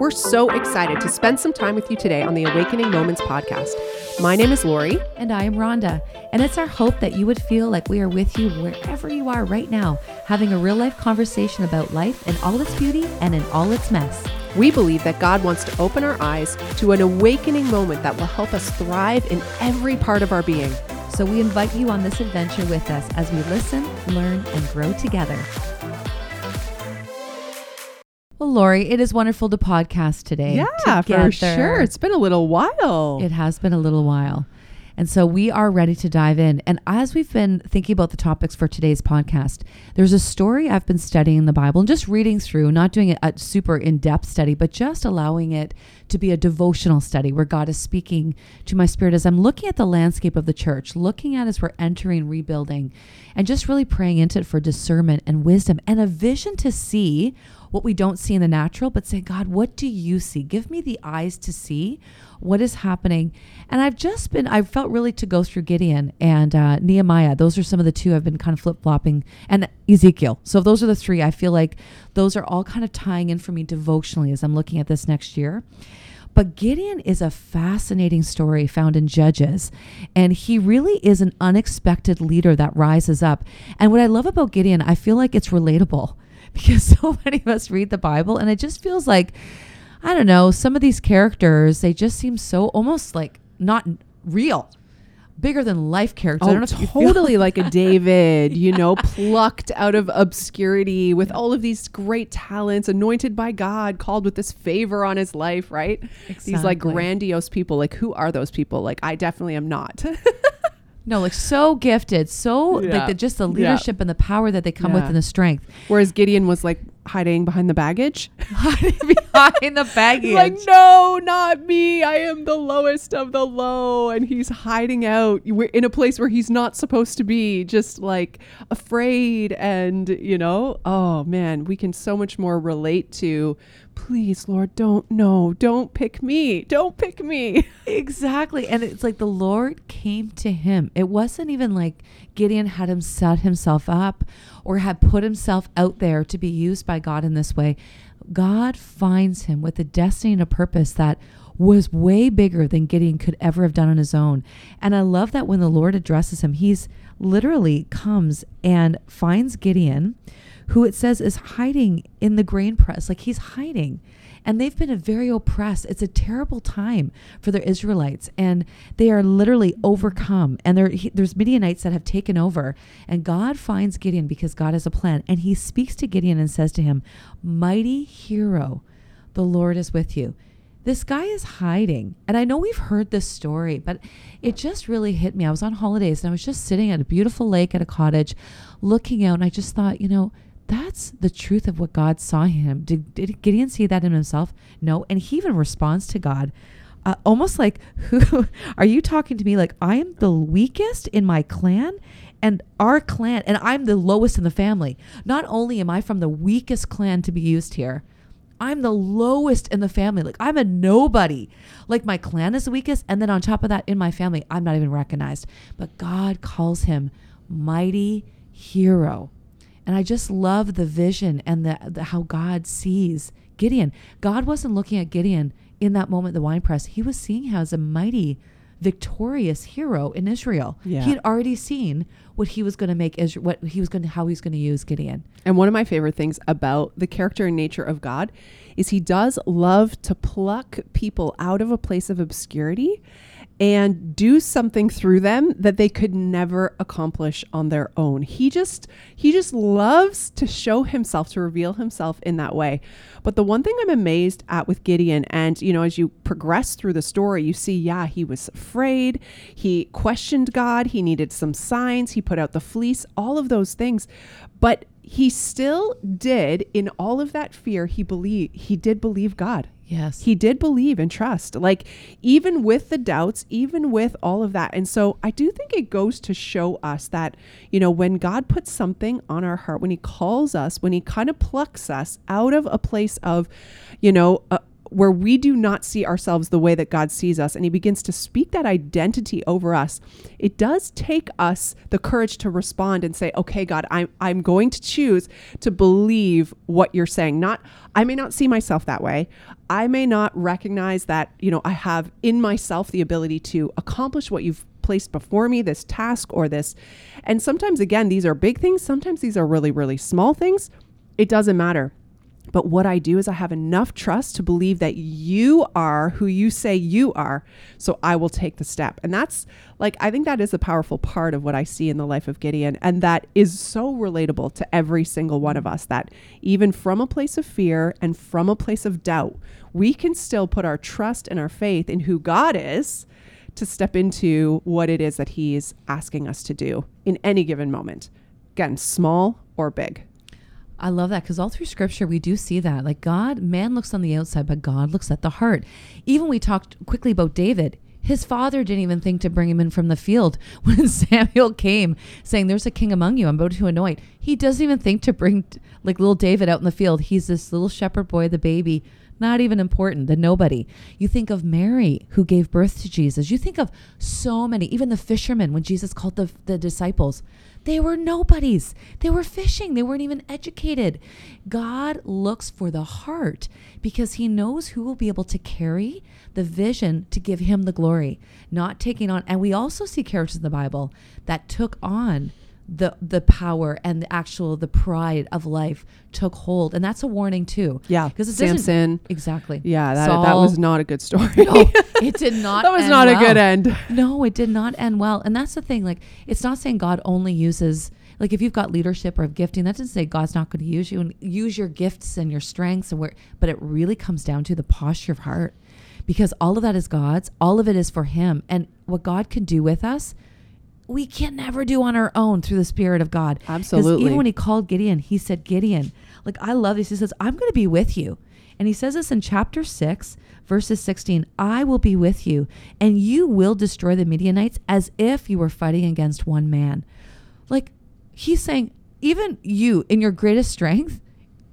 We're so excited to spend some time with you today on the Awakening Moments podcast. My name is Lori. And I am Rhonda. And it's our hope that you would feel like we are with you wherever you are right now, having a real life conversation about life in all its beauty and in all its mess. We believe that God wants to open our eyes to an awakening moment that will help us thrive in every part of our being. So we invite you on this adventure with us as we listen, learn, and grow together. Well, Lori, it is wonderful to podcast today. Yeah, together. for sure. It's been a little while. It has been a little while. And so we are ready to dive in. And as we've been thinking about the topics for today's podcast, there's a story I've been studying in the Bible and just reading through, not doing a super in depth study, but just allowing it to be a devotional study where God is speaking to my spirit as I'm looking at the landscape of the church, looking at as we're entering rebuilding, and just really praying into it for discernment and wisdom and a vision to see what we don't see in the natural, but say, God, what do you see? Give me the eyes to see what is happening. And I've just been, I've felt really to go through Gideon and uh, Nehemiah. Those are some of the two I've been kind of flip flopping, and Ezekiel. So those are the three. I feel like those are all kind of tying in for me devotionally as I'm looking at this next year. But Gideon is a fascinating story found in Judges. And he really is an unexpected leader that rises up. And what I love about Gideon, I feel like it's relatable because so many of us read the Bible and it just feels like, I don't know, some of these characters, they just seem so almost like not real. Bigger than life characters. I Oh, don't know if you feel totally like a David, you know, plucked out of obscurity with all of these great talents, anointed by God, called with this favor on his life, right? These like grandiose people. Like, who are those people? Like, I definitely am not. No, like so gifted, so Yeah. like the, just the Yeah. leadership and the power that they come with and the strength. Whereas Gideon was like hiding behind the baggage. Hiding behind the baggage. like, no, not me. I am the lowest of the low. And he's hiding out We're in a place where he's not supposed to be, just like afraid. And, you know, oh man, we can so much more relate to, please, Lord, don't, no, don't pick me. Don't pick me. Exactly. And it's like the Lord came to him. It wasn't even like Gideon had him set himself up or had put himself out there to be used by God in this way. God finds him with a destiny and a purpose that was way bigger than Gideon could ever have done on his own. And I love that when the Lord addresses him, he's literally comes and finds Gideon, who it says is hiding in the grain press. Like he's hiding and they've been a very oppressed. It's a terrible time for the Israelites, and they are literally overcome. And there, he, there's Midianites that have taken over, and God finds Gideon because God has a plan, and He speaks to Gideon and says to him, "Mighty hero, the Lord is with you." This guy is hiding, and I know we've heard this story, but it just really hit me. I was on holidays, and I was just sitting at a beautiful lake at a cottage, looking out, and I just thought, you know that's the truth of what God saw him. Did, did Gideon see that in himself? No. And he even responds to God. Uh, almost like, who are you talking to me? Like, I am the weakest in my clan and our clan, and I'm the lowest in the family. Not only am I from the weakest clan to be used here, I'm the lowest in the family. Like, I'm a nobody. Like, my clan is the weakest. And then on top of that, in my family, I'm not even recognized. But God calls him mighty hero. And I just love the vision and the, the how God sees Gideon. God wasn't looking at Gideon in that moment, the wine press. He was seeing him as a mighty, victorious hero in Israel. Yeah. He had already seen what he was going to make Israel, what he was going to, how he was going to use Gideon. And one of my favorite things about the character and nature of God is he does love to pluck people out of a place of obscurity and do something through them that they could never accomplish on their own. He just he just loves to show himself to reveal himself in that way. But the one thing I'm amazed at with Gideon and you know as you progress through the story you see yeah he was afraid, he questioned God, he needed some signs, he put out the fleece, all of those things. But he still did in all of that fear he believed he did believe God. Yes. He did believe and trust, like even with the doubts, even with all of that. And so I do think it goes to show us that, you know, when God puts something on our heart, when He calls us, when He kind of plucks us out of a place of, you know, where we do not see ourselves the way that God sees us and he begins to speak that identity over us, it does take us the courage to respond and say, "Okay, God, I'm I'm going to choose to believe what you're saying. Not I may not see myself that way. I may not recognize that, you know, I have in myself the ability to accomplish what you've placed before me, this task or this. And sometimes again, these are big things, sometimes these are really really small things. It doesn't matter but what I do is I have enough trust to believe that you are who you say you are. So I will take the step. And that's like, I think that is a powerful part of what I see in the life of Gideon. And that is so relatable to every single one of us that even from a place of fear and from a place of doubt, we can still put our trust and our faith in who God is to step into what it is that He is asking us to do in any given moment. Again, small or big. I love that because all through scripture we do see that. Like God, man looks on the outside, but God looks at the heart. Even we talked quickly about David. His father didn't even think to bring him in from the field when Samuel came saying, There's a king among you, I'm about to anoint. He doesn't even think to bring like little David out in the field. He's this little shepherd boy, the baby, not even important, the nobody. You think of Mary who gave birth to Jesus. You think of so many, even the fishermen when Jesus called the, the disciples. They were nobodies. They were fishing. They weren't even educated. God looks for the heart because he knows who will be able to carry the vision to give him the glory, not taking on. And we also see characters in the Bible that took on the the power and the actual the pride of life took hold. And that's a warning too. Yeah. Because it samson. Exactly. Yeah that, that was not a good story. No, it did not that was not well. a good end. No it did not end well. And that's the thing like it's not saying god only uses like if you've got leadership or gifting that doesn't say god's not going to use you and use your gifts and your strengths and where but it really comes down to the posture of heart. Because all of that is god's all of it is for him. And what god can do with us we can never do on our own through the Spirit of God. Absolutely. Even when he called Gideon, he said, Gideon, like I love this. He says, I'm going to be with you. And he says this in chapter 6, verses 16 I will be with you, and you will destroy the Midianites as if you were fighting against one man. Like he's saying, even you in your greatest strength,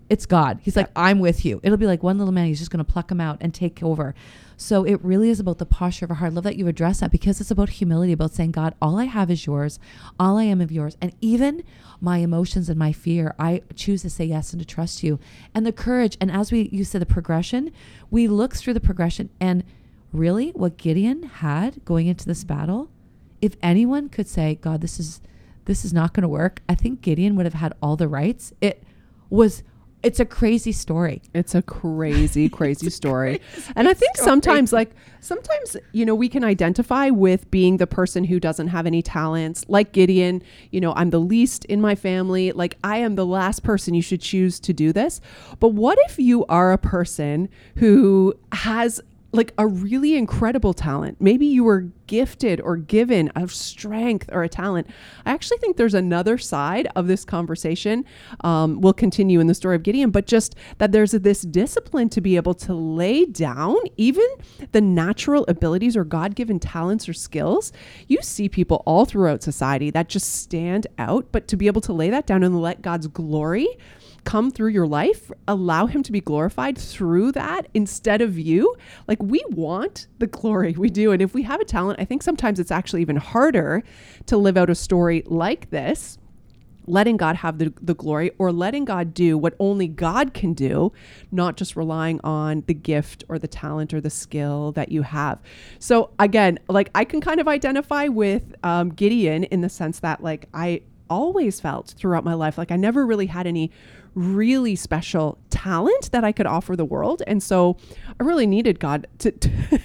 it's God. He's yeah. like, I'm with you. It'll be like one little man. He's just going to pluck him out and take over. So it really is about the posture of our heart. I love that you address that because it's about humility, about saying, God, all I have is yours. All I am of yours. And even my emotions and my fear, I choose to say yes and to trust you. And the courage. And as we, you said, the progression, we look through the progression and really what Gideon had going into this battle, if anyone could say, God, this is, this is not going to work. I think Gideon would have had all the rights. It was it's a crazy story. It's a crazy, crazy story. Crazy and I think story. sometimes, like, sometimes, you know, we can identify with being the person who doesn't have any talents. Like Gideon, you know, I'm the least in my family. Like, I am the last person you should choose to do this. But what if you are a person who has like a really incredible talent. Maybe you were gifted or given a strength or a talent. I actually think there's another side of this conversation. Um, we'll continue in the story of Gideon, but just that there's this discipline to be able to lay down even the natural abilities or God given talents or skills. You see people all throughout society that just stand out, but to be able to lay that down and let God's glory come through your life, allow him to be glorified through that instead of you. Like we want the glory, we do. And if we have a talent, I think sometimes it's actually even harder to live out a story like this letting God have the, the glory or letting God do what only God can do, not just relying on the gift or the talent or the skill that you have. So, again, like I can kind of identify with um, Gideon in the sense that, like, I always felt throughout my life like I never really had any really special talent that I could offer the world. And so I really needed God to, to,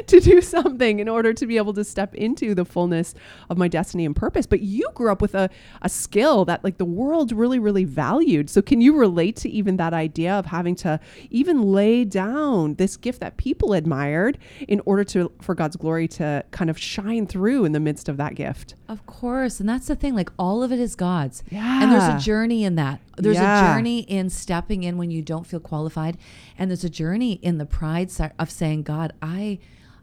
to, do something in order to be able to step into the fullness of my destiny and purpose. But you grew up with a, a skill that like the world really, really valued. So can you relate to even that idea of having to even lay down this gift that people admired in order to for God's glory to kind of shine through in the midst of that gift? Of course. And that's the thing, like all of it is God's. Yeah. And there's a journey in that. There's yeah. a journey in stepping in when you don't feel qualified, and there's a journey in the pride of saying, "God, I,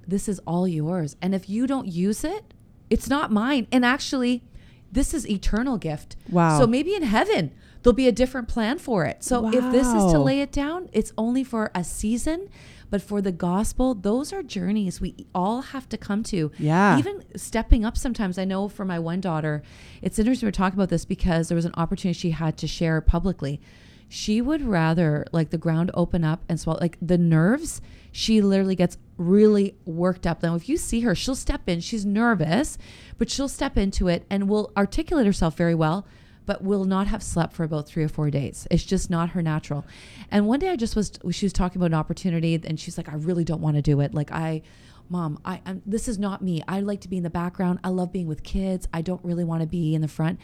this is all yours." And if you don't use it, it's not mine. And actually, this is eternal gift. Wow. So maybe in heaven, there'll be a different plan for it. So if this is to lay it down, it's only for a season. But for the gospel, those are journeys we all have to come to. Yeah. Even stepping up sometimes. I know for my one daughter, it's interesting we're talking about this because there was an opportunity she had to share publicly. She would rather like the ground open up and swallow like the nerves. She literally gets really worked up. Now, if you see her, she'll step in. She's nervous, but she'll step into it and will articulate herself very well but will not have slept for about three or four days. It's just not her natural. And one day I just was, she was talking about an opportunity and she's like, I really don't want to do it. Like I, mom, I, I'm, this is not me. I like to be in the background. I love being with kids. I don't really want to be in the front.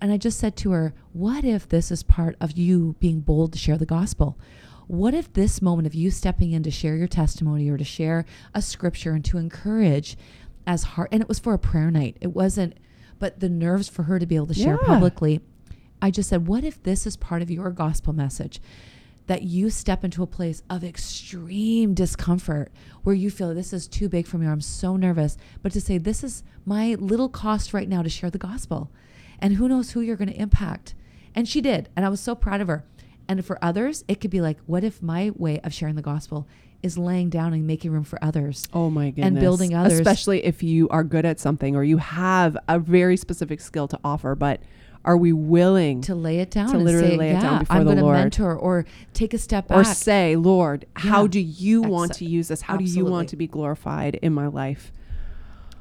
And I just said to her, what if this is part of you being bold to share the gospel? What if this moment of you stepping in to share your testimony or to share a scripture and to encourage as hard, and it was for a prayer night. It wasn't, but the nerves for her to be able to share Yeah. publicly. I just said, what if this is part of your gospel message? That you step into a place of extreme discomfort where you feel this is too big for me or I'm so nervous, but to say, this is my little cost right now to share the gospel. And who knows who you're going to impact. And she did. And I was so proud of her. And for others, it could be like, what if my way of sharing the gospel is laying down and making room for others? Oh my goodness. And building others. Especially if you are good at something or you have a very specific skill to offer, but are we willing to lay it down To literally say, lay it down yeah, before I'm the Lord. mentor or take a step back. or say, Lord, how do you want to use this? How do you want to be glorified in my life?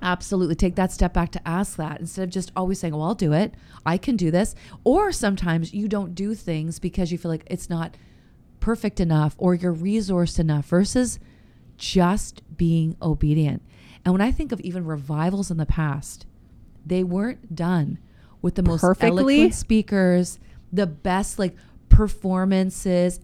Absolutely. Take that step back to ask that instead of just always saying, well, I'll do it. I can do this. Or sometimes you don't do things because you feel like it's not perfect enough or you're resourced enough versus just being obedient. And when I think of even revivals in the past, they weren't done with the most Perfectly? eloquent speakers, the best like performances.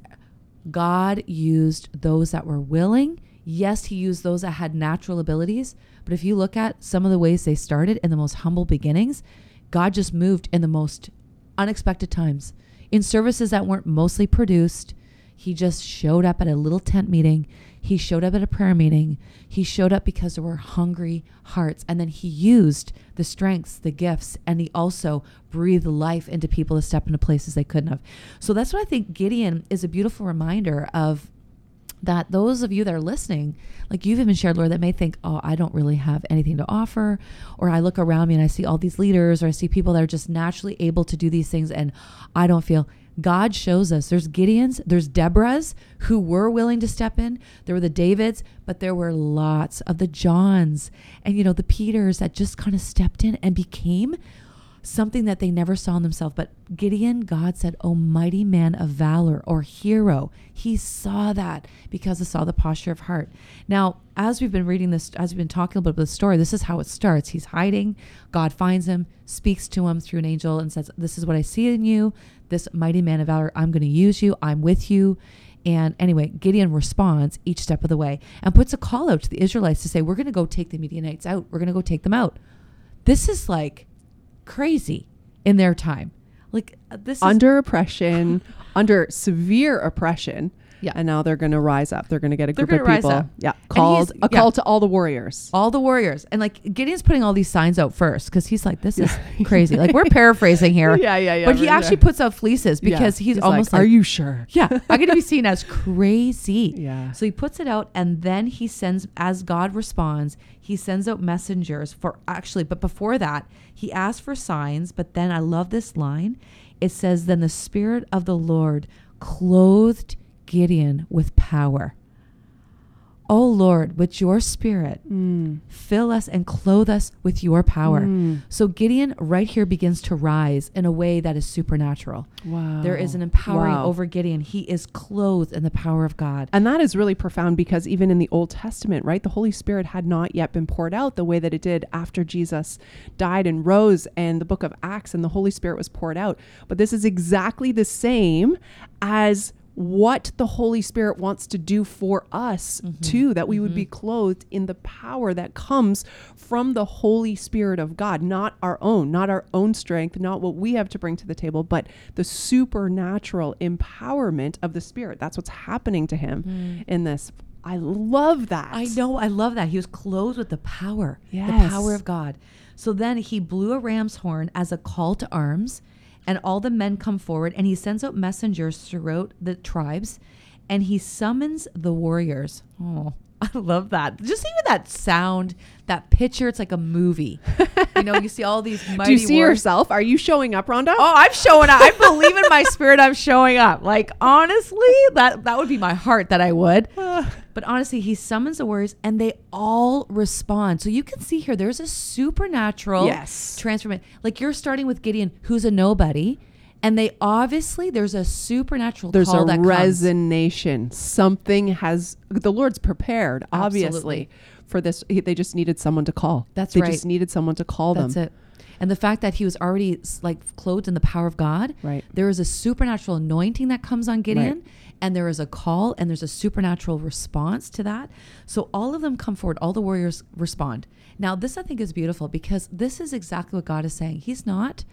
God used those that were willing. Yes, he used those that had natural abilities. But if you look at some of the ways they started in the most humble beginnings, God just moved in the most unexpected times. In services that weren't mostly produced, he just showed up at a little tent meeting. He showed up at a prayer meeting. He showed up because there were hungry hearts. And then he used the strengths, the gifts, and he also breathed life into people to step into places they couldn't have. So that's what I think Gideon is a beautiful reminder of that those of you that are listening, like you've even shared, Lord, that may think, oh, I don't really have anything to offer. Or I look around me and I see all these leaders or I see people that are just naturally able to do these things and I don't feel. God shows us there's Gideons, there's Deborahs who were willing to step in. There were the Davids, but there were lots of the Johns and, you know, the Peters that just kind of stepped in and became something that they never saw in themselves. But Gideon, God said, "O mighty man of valor or hero." He saw that because he saw the posture of heart. Now, as we've been reading this, as we've been talking a little bit about the story, this is how it starts. He's hiding. God finds him, speaks to him through an angel, and says, "This is what I see in you. This mighty man of valor. I'm going to use you. I'm with you." And anyway, Gideon responds each step of the way and puts a call out to the Israelites to say, We're going to go take the Midianites out. We're going to go take them out. This is like crazy in their time. Like, this is under oppression, under severe oppression. Yeah. And now they're going to rise up. They're going to get a They're group of rise people. up. Yeah. he's- Called a yeah. call to all the warriors. all the warriors. And like Gideon's putting all these signs out first because he's like, This is crazy. Like, we're paraphrasing here. Yeah, yeah, yeah, But he actually sure. puts out fleeces Yeah. because he's, almost like, Are you sure? Yeah, I'm going to be seen as crazy. Yeah. So he puts it out and then he sends, as God responds, he sends out messengers for actually, but before that, he asks for signs. But then I love this line. It says, Then the Spirit of the Lord clothed Gideon with power. O Lord, with your spirit, Mm. fill us and clothe us with your power. Mm. So Gideon right here begins to rise in a way that is supernatural. Wow. There is an empowering Wow. over Gideon. He is clothed in the power of God. And that is really profound because even in the Old Testament, right, the Holy Spirit had not yet been poured out the way that it did after Jesus died and rose and the book of Acts and the Holy Spirit was poured out. But this is exactly the same as what the Holy Spirit wants to do for us mm-hmm. too, that we would be mm-hmm. clothed in the power that comes from the Holy Spirit of God, not our own, not our own strength, not what we have to bring to the table, but the supernatural empowerment of the Spirit. That's what's happening to him mm-hmm. in this. I love that. I know. I love that. He was clothed with the power, the power of God. So then he blew a ram's horn as a call to arms. And all the men come forward, and he sends out messengers throughout the tribes, and he summons the warriors. Oh, I love that. Just even that sound, that picture, it's like a movie. you know, you see all these mighty Do you see warriors. yourself? Are you showing up, Rhonda? Oh, I'm showing up. I believe in my spirit. I'm showing up. Like honestly, that that would be my heart that I would. But honestly, he summons the warriors, and they all respond. So you can see here, there's a supernatural Yes. transformation. Like you're starting with Gideon, who's a nobody, and they obviously there's a supernatural There's call a that comes. Something has the Lord's prepared, obviously, Absolutely. for this. He- They just needed someone to call. That's right. they right. just needed someone to call them. That's them. it. And the fact that he was already like clothed in the power of God, Right. there is a supernatural anointing that comes on Gideon, Right. and there is a call, and there's a supernatural response to that. So all of them come forward, all the warriors respond. Now, this I think is beautiful because this is exactly what God is saying. He's not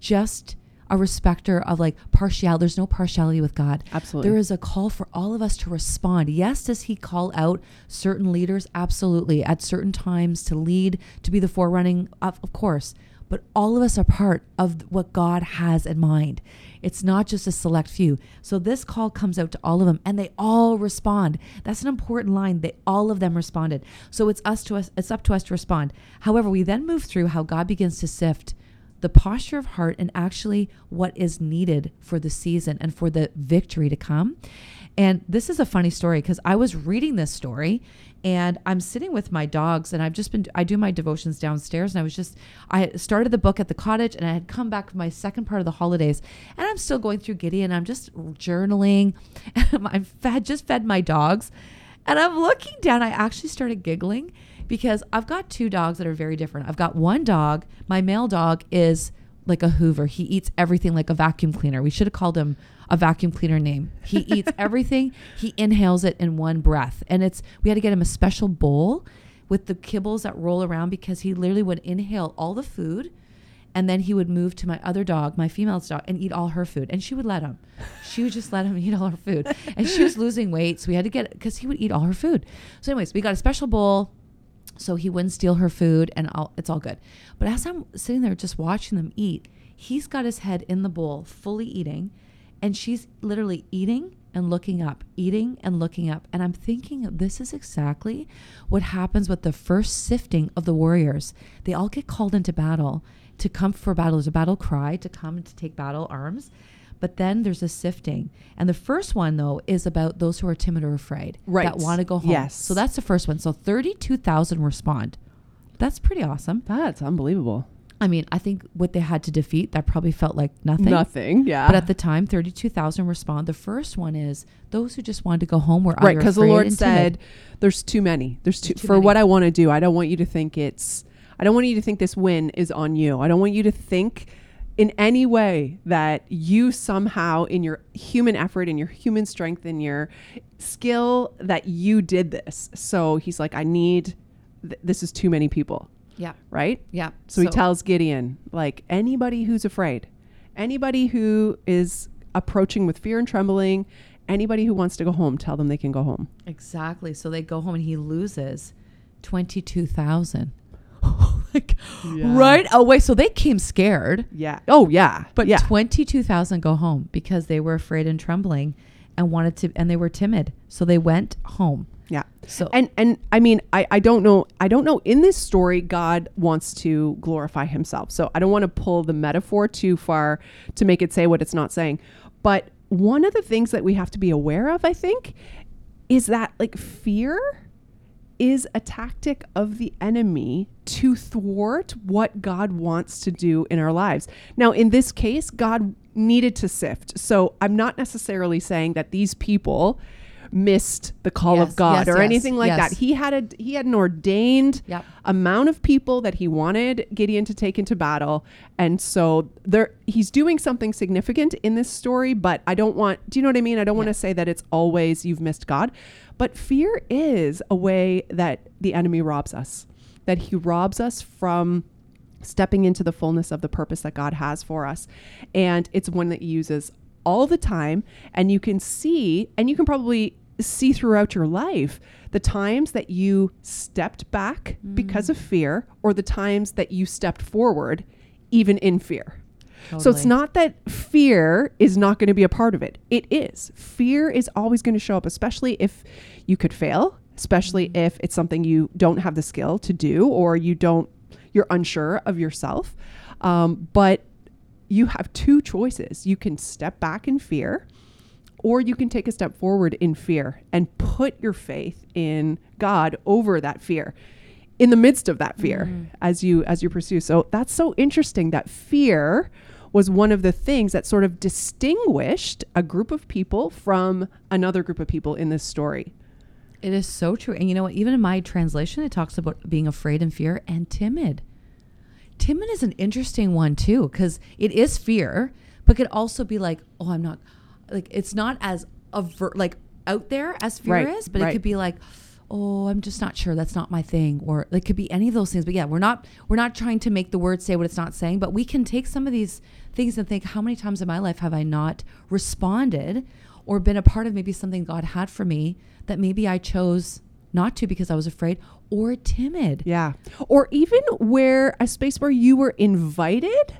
just a respecter of like partiality. There's no partiality with God. Absolutely. There is a call for all of us to respond. Yes, does he call out certain leaders? Absolutely. At certain times to lead, to be the forerunning, of, of course. But all of us are part of what God has in mind. It's not just a select few. So this call comes out to all of them and they all respond. That's an important line. They all of them responded. So it's us to us it's up to us to respond. However, we then move through how God begins to sift the posture of heart and actually what is needed for the season and for the victory to come. And this is a funny story because I was reading this story and I'm sitting with my dogs and I've just been I do my devotions downstairs and I was just I started the book at the cottage and I had come back for my second part of the holidays and I'm still going through Gideon. I'm just journaling. I've fed, just fed my dogs and I'm looking down. I actually started giggling because I've got two dogs that are very different. I've got one dog, my male dog is like a Hoover. He eats everything like a vacuum cleaner. We should have called him a vacuum cleaner name. He eats everything. He inhales it in one breath. And it's we had to get him a special bowl with the kibbles that roll around because he literally would inhale all the food and then he would move to my other dog, my female's dog, and eat all her food. And she would let him. She would just let him eat all her food. And she was losing weight, so we had to get because he would eat all her food. So, anyways, we got a special bowl so he wouldn't steal her food, and all, it's all good. But as I'm sitting there just watching them eat, he's got his head in the bowl, fully eating, and she's literally eating and looking up, eating and looking up. And I'm thinking, this is exactly what happens with the first sifting of the warriors. They all get called into battle to come for battle. There's a battle cry to come to take battle arms. But then there's a sifting. And the first one, though, is about those who are timid or afraid Right. that want to go home. Yes. So that's the first one. So 32,000 respond. That's pretty awesome. That's unbelievable. I mean, I think what they had to defeat, that probably felt like nothing. Nothing. Yeah. But at the time, 32,000 respond. The first one is those who just wanted to go home were right, because the Lord said, "There's too many. There's too, There's too for many. what I want to do. I don't want you to think it's. I don't want you to think this win is on you. I don't want you to think." In any way that you somehow, in your human effort, in your human strength, in your skill, that you did this. So he's like, I need, th- this is too many people, Yeah. right? Yeah. So, he tells Gideon, like anybody who's afraid, anybody who is approaching with fear and trembling, anybody who wants to go home, tell them they can go home. Exactly. So they go home and he loses 22,000. Like, Yeah. right away. So they came scared. Yeah. Oh yeah. But yeah. 22,000 go home because they were afraid and trembling and wanted to, and they were timid. So they went home. yeah. So, And and I mean, I I don't know. I don't know. In this story, God wants to glorify Himself. So I don't want to pull the metaphor too far to make it say what it's not saying. But one of the things that we have to be aware of, I think, is that like fear is a tactic of the enemy to thwart what God wants to do in our lives. Now, in this case, God needed to sift. So I'm not necessarily saying that these people missed the call Yes, of God yes, or yes, anything like that. He had a he had an ordained Yep. amount of people that he wanted Gideon to take into battle. And so there he's doing something significant in this story, but I don't want do you know what I mean? I don't want to say that it's always you've missed God. But fear is a way that the enemy robs us. That he robs us from stepping into the fullness of the purpose that God has for us. And it's one that he uses all the time. And you can see, and you can probably see throughout your life the times that you stepped back because mm. of fear or the times that you stepped forward even in fear. So it's not that fear is not going to be a part of it. It is. Fear is always going to show up, especially if you could fail, especially Mm-hmm. if it's something you don't have the skill to do or you don't, you're unsure of yourself. Um, but you have two choices. You can step back in fear or you can take a step forward in fear and put your faith in God over that fear in the midst of that fear as you as you pursue so that's so interesting that fear was one of the things that sort of distinguished a group of people from another group of people in this story It is so true. And you know what? Even in my translation, it talks about being afraid and fear and timid. Timid is an interesting one too, because it is fear, but could also be like, oh, I'm not, like, it's not as aver- like out there as fear Right, is, but it could be like, oh, I'm just not sure. That's not my thing, or it could be any of those things. But yeah, we're not we're not trying to make the word say what it's not saying, but we can take some of these things and think, how many times in my life have I not responded or been a part of maybe something God had for me that maybe I chose not to because I was afraid or timid. yeah or even where a space where you were invited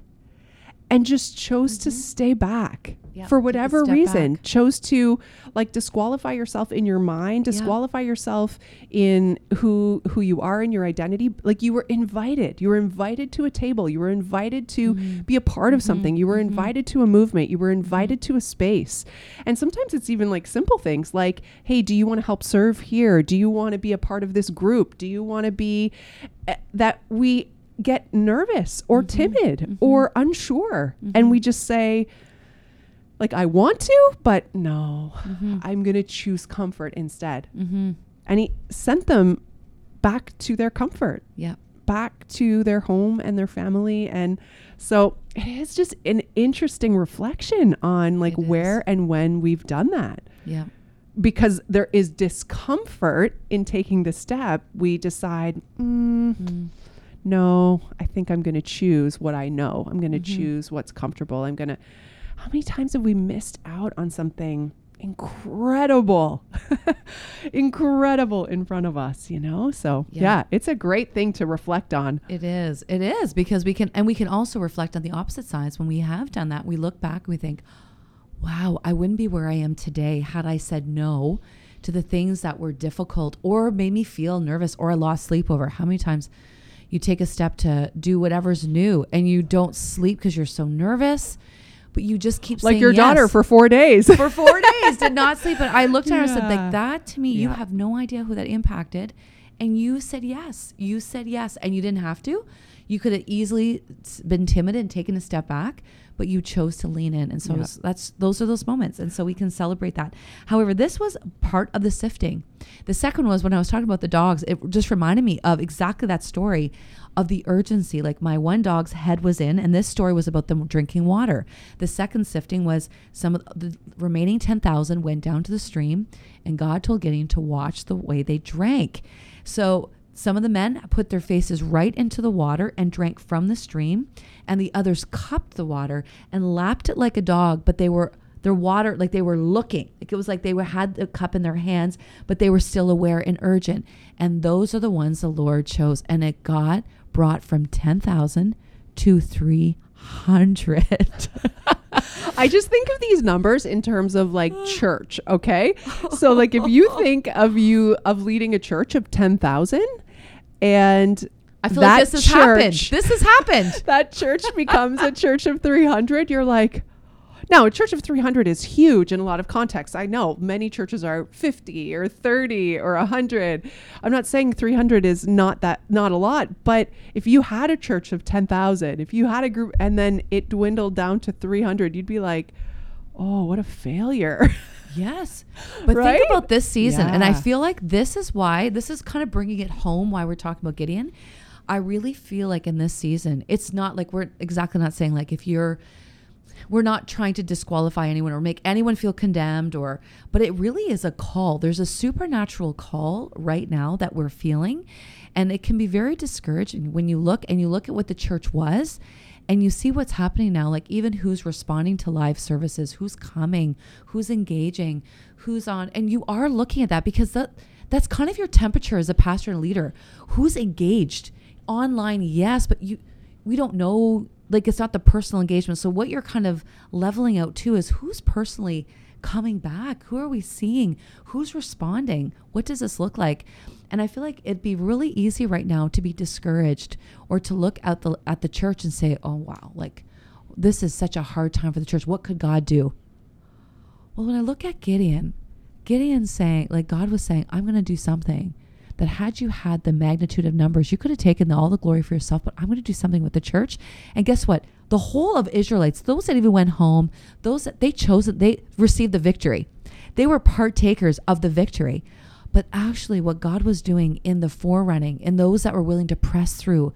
and just chose to mm-hmm. stay back Yeah, for whatever reason back. chose to like disqualify yourself in your mind Yeah. disqualify yourself in who who you are in your identity. Like you were invited. You were invited to a table. You were invited to Mm-hmm. be a part of something. You were invited to a movement. You were invited to a space. And sometimes it's even like simple things like hey do you want to help serve here? Do you want to be a part of this group? Do you want to be eh, that we get nervous or Mm-hmm. timid or unsure. And we just say like I want to, but no, I'm going to choose comfort instead. Mm-hmm. And he sent them back to their comfort, Yeah. back to their home and their family. And so it is just an interesting reflection on like It is. where and when we've done that. Yeah. Because there is discomfort in taking the step, we decide, mm, Mm. no, I think I'm going to choose what I know. I'm going to Mhm. choose what's comfortable. I'm going to. How many times have we missed out on something incredible, incredible in front of us, you know? So, Yeah. yeah. it's a great thing to reflect on. It is. It is because we can, and we can also reflect on the opposite sides when we have done that. We look back and we think, wow, I wouldn't be where I am today had I said no to the things that were difficult or made me feel nervous or I lost sleep over. How many times you take a step to do whatever's new and you don't sleep because you're so nervous, but you just keep Like your daughter for four days. for four days did not sleep. And I looked at her and said, like that to me, you have no idea who that impacted. And you said yes. You said yes. And you didn't have to. You could have easily been timid and taken a step back, but you chose to lean in. And so Yeah. it's- that's those are those moments. And so we can celebrate that. However, this was part of the sifting. The second was when I was talking about the dogs, it just reminded me of exactly that story of the urgency. Like my one dog's head was in, and this story was about them drinking water. The second sifting was some of the remaining 10,000 went down to the stream, and God told Gideon to watch the way they drank. So some of the men put their faces right into the water and drank from the stream, and the others cupped the water and lapped it like a dog, but they were their water like they were looking like it was like they were had the cup in their hands but they were still aware and urgent and those are the ones the lord chose and it got brought from 10,000 to 300 I just think of these numbers in terms of like church, okay? So like if you think of you of leading a church of 10,000 and i feel that like this has happened. church- this has happened. that church becomes a church of 300, you're like now, a church of 300 is huge in a lot of contexts. I know many churches are 50 or 30 or 100. I'm not saying 300 is not that not a lot, but if you had a church of 10,000, if you had a group and then it dwindled down to 300, you'd be like, "Oh, what a failure." Yes. But Right? think about this season. And I feel like this is why, this is kind of bringing it home why we're talking about Gideon. I really feel like in this season, it's not like we're exactly not saying like if you're, we're not trying to disqualify anyone or make anyone feel condemned or, but it really is a call. There's a supernatural call right now that we're feeling. And it can be very discouraging when you look and you look at what the church was and you see what's happening now like even who's responding to live services who's coming who's engaging who's on and you are looking at that because that that's kind of your temperature as a pastor and leader who's engaged online yes but you we don't know like it's not the personal engagement. So what you're kind of leveling out to is who's personally coming back? Who are we seeing? Who's responding? What does this look like? And I feel like it'd be really easy right now to be discouraged or to look at the at the church and say, "Oh wow, like this is such a hard time for the church. What could God do?" Well, when I look at Gideon, Gideon saying, like God was saying, "I'm going to do something." That had you had the magnitude of numbers, you could have taken all the glory for yourself, but I'm going to do something with the church. And guess what? The whole of Israelites, those that even went home, those that they chose they received the victory. They were partakers of the victory. But actually, what God was doing in the forerunning, in those that were willing to press through,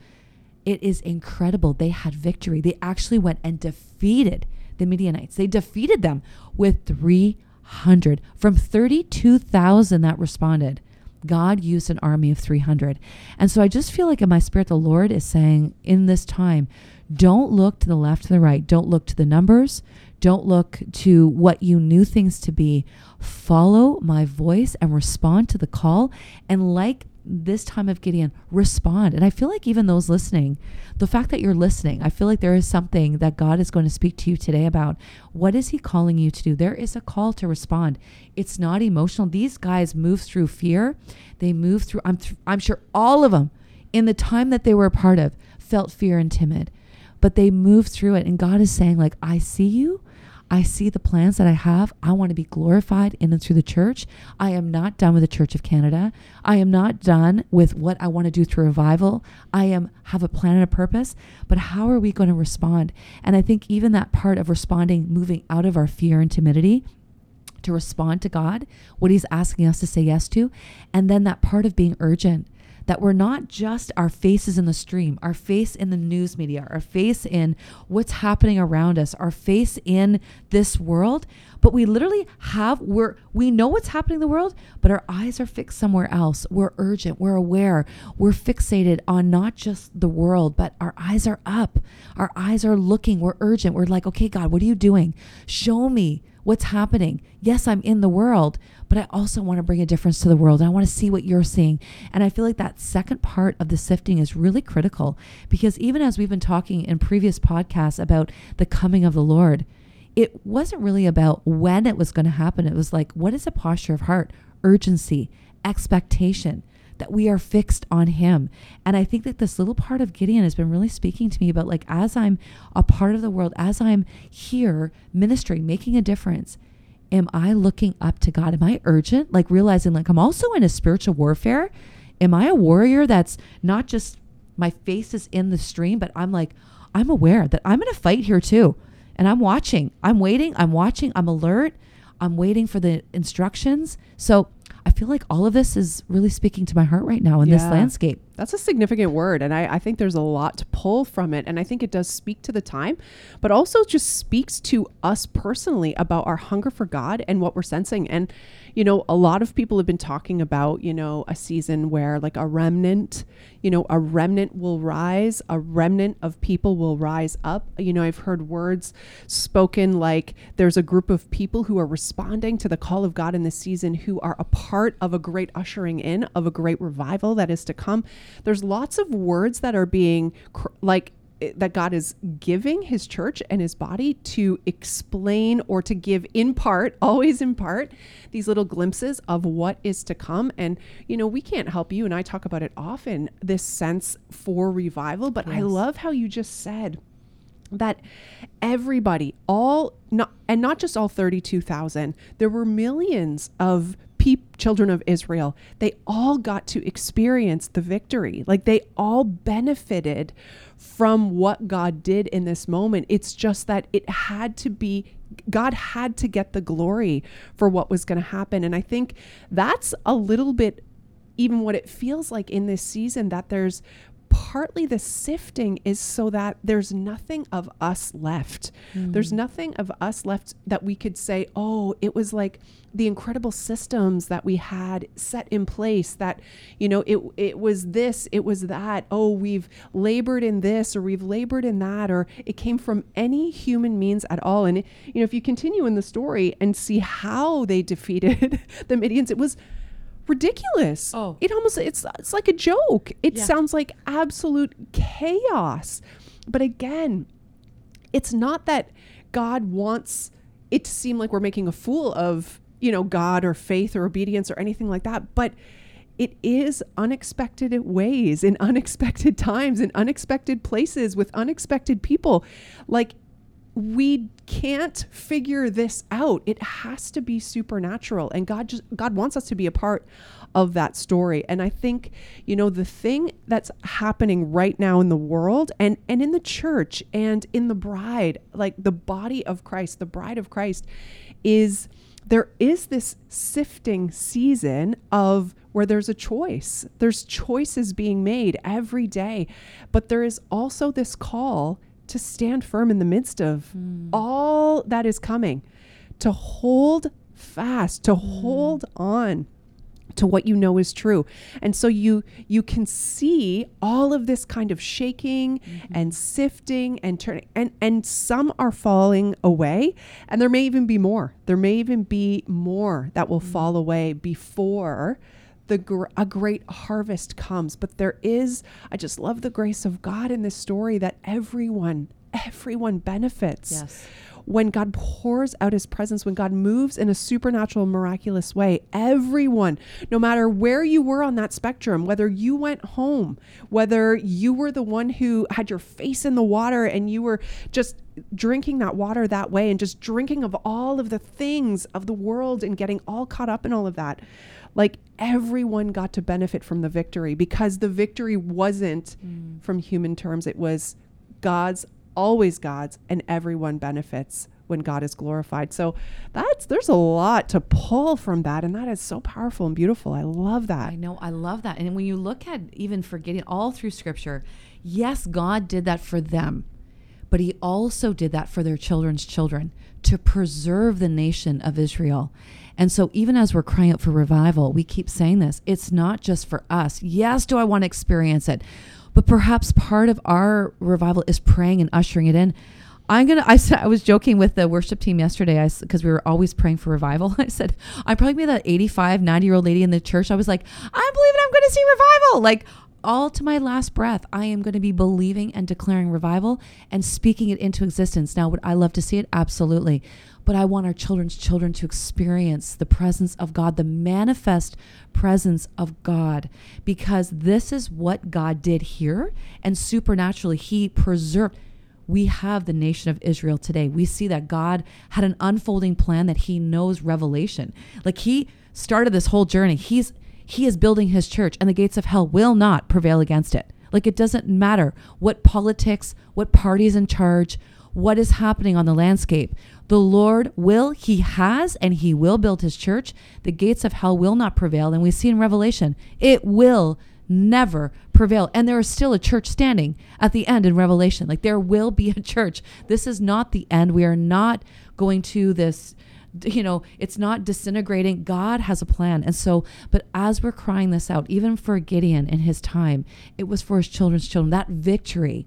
it is incredible. They had victory. They actually went and defeated the Midianites. They defeated them with 300 from 32,000 that responded. God used an army of 300. And so I just feel like in my spirit, the Lord is saying in this time, don't look to the left to the right. Don't look to the numbers. Don't look to what you knew things to be. Follow my voice and respond to the call. And like this time of Gideon, respond. And I feel like even those listening, the fact that you're listening, I feel like there is something that God is going to speak to you today about. What is He calling you to do? There is a call to respond. It's not emotional. These guys move through fear. They move through, I'm, th- I'm sure all of them in the time that they were a part of felt fear and timid, but they moved through it. And God is saying, like, I see you. I see the plans that I have. I want to be glorified in and through the church. I am not done with the Church of Canada. I am not done with what I want to do through revival. I am have a plan and a purpose, but how are we going to respond? And I think even that part of responding, moving out of our fear and timidity to respond to God, what he's asking us to say yes to, and then that part of being urgent that we're not just our faces in the stream, our face in the news media, our face in what's happening around us, our face in this world, but we literally have we're we know what's happening in the world, but our eyes are fixed somewhere else. We're urgent, we're aware, we're fixated on not just the world, but our eyes are up. Our eyes are looking, we're urgent. We're like, "Okay, God, what are you doing? Show me what's happening. Yes, I'm in the world, but I also want to bring a difference to the world. I want to see what you're seeing. And I feel like that second part of the sifting is really critical because even as we've been talking in previous podcasts about the coming of the Lord, it wasn't really about when it was going to happen. It was like, what is a posture of heart? Urgency, expectation that we are fixed on him. And I think that this little part of Gideon has been really speaking to me about like as I'm a part of the world, as I'm here ministering, making a difference, am I looking up to God? Am I urgent? Like realizing like I'm also in a spiritual warfare. Am I a warrior that's not just my face is in the stream, but I'm like, I'm aware that I'm in a fight here too. And I'm watching. I'm waiting. I'm watching. I'm alert. I'm waiting for the instructions. So feel like all of this is really speaking to my heart right now in yeah. this landscape. That's a significant word. And I, I, think there's a lot to pull from it. And I think it does speak to the time, but also just speaks to us personally about our hunger for God and what we're sensing. And, you know, a lot of people have been talking about, you know, a season where like a remnant, you know, a remnant will rise, a remnant of people will rise up. You know, I've heard words spoken like there's a group of people who are responding to the call of God in this season who are a part of a great ushering in of a great revival that is to come. There's lots of words that are being cr- like that God is giving his church and his body to explain or to give in part, always in part, these little glimpses of what is to come. And, you know, we can't help you, and I talk about it often this sense for revival. But yes. I love how you just said that everybody, all, not, and not just all 32,000, there were millions of children of Israel, they all got to experience the victory. Like they all benefited from what God did in this moment. It's just that it had to be God had to get the glory for what was going to happen. And I think that's a little bit even what it feels like in this season that there's partly the sifting is so that there's nothing of us left. Mm. There's nothing of us left that we could say, oh, it was like the incredible systems that we had set in place that, you know, it, it was this, it was that. Oh, we've labored in this or we've labored in that, or it came from any human means at all. And, you know, if you continue in the story and see how they defeated the Midians, it was ridiculous. Oh. It almost it's it's like a joke. It yeah. sounds like absolute chaos. But again, it's not that God wants it to seem like we're making a fool of, you know, God or faith or obedience or anything like that, but it is unexpected ways in unexpected times in unexpected places with unexpected people. Like we can't figure this out. It has to be supernatural and God just God wants us to be a part of that story. And I think, you know, the thing that's happening right now in the world and and in the church and in the bride, like the body of Christ, the bride of Christ is there is this sifting season of where there's a choice. There's choices being made every day, but there is also this call to stand firm in the midst of mm. all that is coming, to hold fast, to mm. hold on to what you know is true. And so you you can see all of this kind of shaking mm-hmm. and sifting and turning and and some are falling away and there may even be more. There may even be more that will mm-hmm. fall away before the gr- a great harvest comes. But there is, I just love the grace of God in this story that everyone, everyone benefits. Yes. When God pours out his presence, when God moves in a supernatural, miraculous way, everyone, no matter where you were on that spectrum, whether you went home, whether you were the one who had your face in the water and you were just drinking that water that way and just drinking of all of the things of the world and getting all caught up in all of that like everyone got to benefit from the victory because the victory wasn't mm. from human terms. It was god's always god's and everyone benefits when god is glorified. So that's there's a lot to pull from that and that is so powerful and beautiful. I love that. I know i love that. And when you look at even for Gideon all through scripture yes god did that for them but he also did that for their children's children to preserve the nation of Israel. And so, even as we're crying out for revival, we keep saying this it's not just for us. Yes, do I want to experience it? But perhaps part of our revival is praying and ushering it in. I'm gonna. I said I was joking with the worship team yesterday, because we were always praying for revival. I said I'm probably be that 85, 90 year old lady in the church. I was like, I believe I'm going to see revival. Like all to my last breath, I am going to be believing and declaring revival and speaking it into existence. Now, would I love to see it? Absolutely. But I want our children's children to experience the presence of God, the manifest presence of God, because this is what God did here. And supernaturally, He preserved. We have the nation of Israel today. We see that God had an unfolding plan that He knows revelation. Like He started this whole journey. He's he is building his church, and the gates of hell will not prevail against it. Like it doesn't matter what politics, what party is in charge, what is happening on the landscape. The Lord will, He has, and He will build His church. The gates of hell will not prevail. And we see in Revelation, it will never prevail. And there is still a church standing at the end in Revelation. Like there will be a church. This is not the end. We are not going to this you know, it's not disintegrating. God has a plan. And so, but as we're crying this out, even for Gideon in his time, it was for his children's children. That victory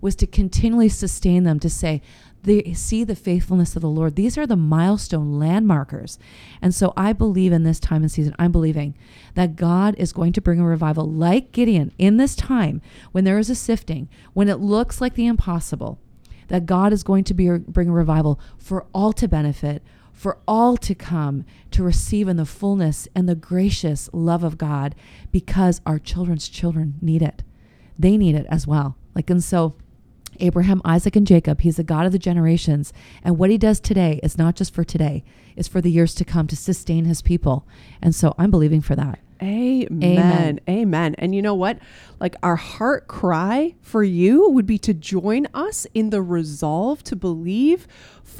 was to continually sustain them to say, they see the faithfulness of the Lord. These are the milestone landmarkers. And so I believe in this time and season, I'm believing that God is going to bring a revival like Gideon in this time when there is a sifting, when it looks like the impossible, that God is going to be, bring a revival for all to benefit, for all to come to receive in the fullness and the gracious love of God because our children's children need it. They need it as well. Like, and so Abraham, Isaac, and Jacob, he's the God of the generations. And what he does today is not just for today, it's for the years to come to sustain his people. And so I'm believing for that. Amen. Amen. Amen. And you know what? Like our heart cry for you would be to join us in the resolve to believe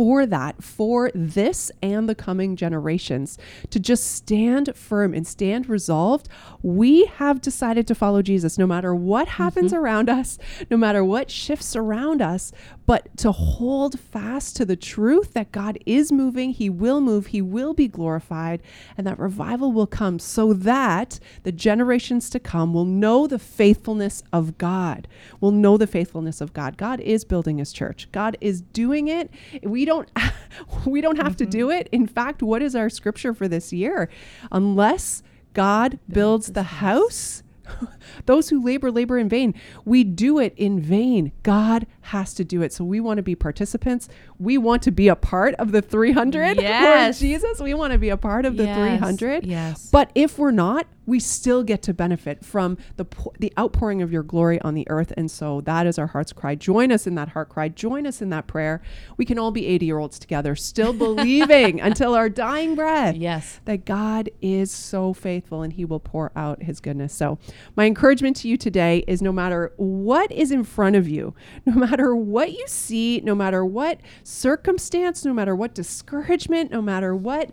for that, for this and the coming generations, to just stand firm and stand resolved. We have decided to follow Jesus no matter what happens mm-hmm. around us, no matter what shifts around us, but to hold fast to the truth that God is moving, He will move, He will be glorified, and that revival will come so that the generations to come will know the faithfulness of God, will know the faithfulness of God. God is building His church, God is doing it. We we don't we don't have mm-hmm. to do it. In fact, what is our scripture for this year? Unless God builds the house, Those who labor, labor in vain. We do it in vain. God has to do it. So we want to be participants. We want to be a part of the 300. Yes. Lord Jesus, we want to be a part of the Yes, 300. yes. But if we're not, we still get to benefit from the po- the outpouring of your glory on the earth. And so that is our heart's cry. Join us in that heart cry. Join us in that prayer. We can all be 80 year olds together, still believing until our dying breath Yes. that God is so faithful and he will pour out his goodness. So, my encouragement to you today is no matter what is in front of you, no matter what you see, no matter what circumstance, no matter what discouragement, no matter what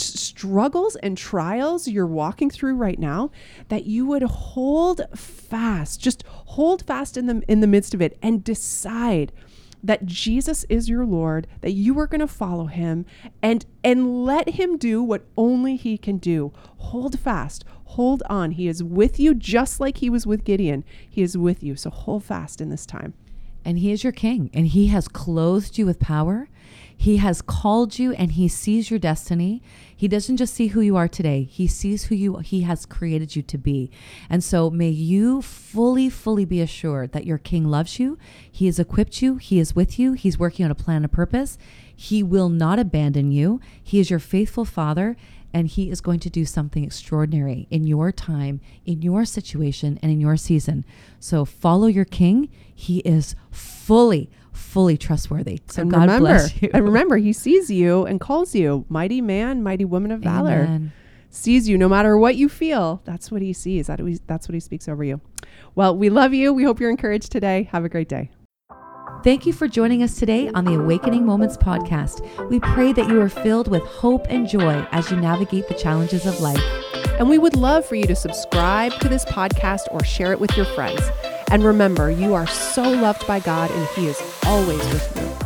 struggles and trials you're walking through right now, that you would hold fast, just hold fast in the in the midst of it and decide that Jesus is your Lord, that you are going to follow him and and let him do what only he can do. Hold fast. Hold on. He is with you just like he was with Gideon. He is with you. So hold fast in this time. And he is your king, and he has clothed you with power. He has called you and he sees your destiny. He doesn't just see who you are today. He sees who you he has created you to be. And so may you fully fully be assured that your king loves you. He has equipped you. He is with you. He's working on a plan and purpose. He will not abandon you. He is your faithful father and he is going to do something extraordinary in your time, in your situation, and in your season. So follow your king. He is fully, fully trustworthy. So and God remember, bless you. and remember, he sees you and calls you mighty man, mighty woman of valor. Amen. Sees you no matter what you feel. That's what he sees. That we, that's what he speaks over you. Well, we love you. We hope you're encouraged today. Have a great day. Thank you for joining us today on the Awakening Moments podcast. We pray that you are filled with hope and joy as you navigate the challenges of life. And we would love for you to subscribe to this podcast or share it with your friends. And remember, you are so loved by God and He is always with you.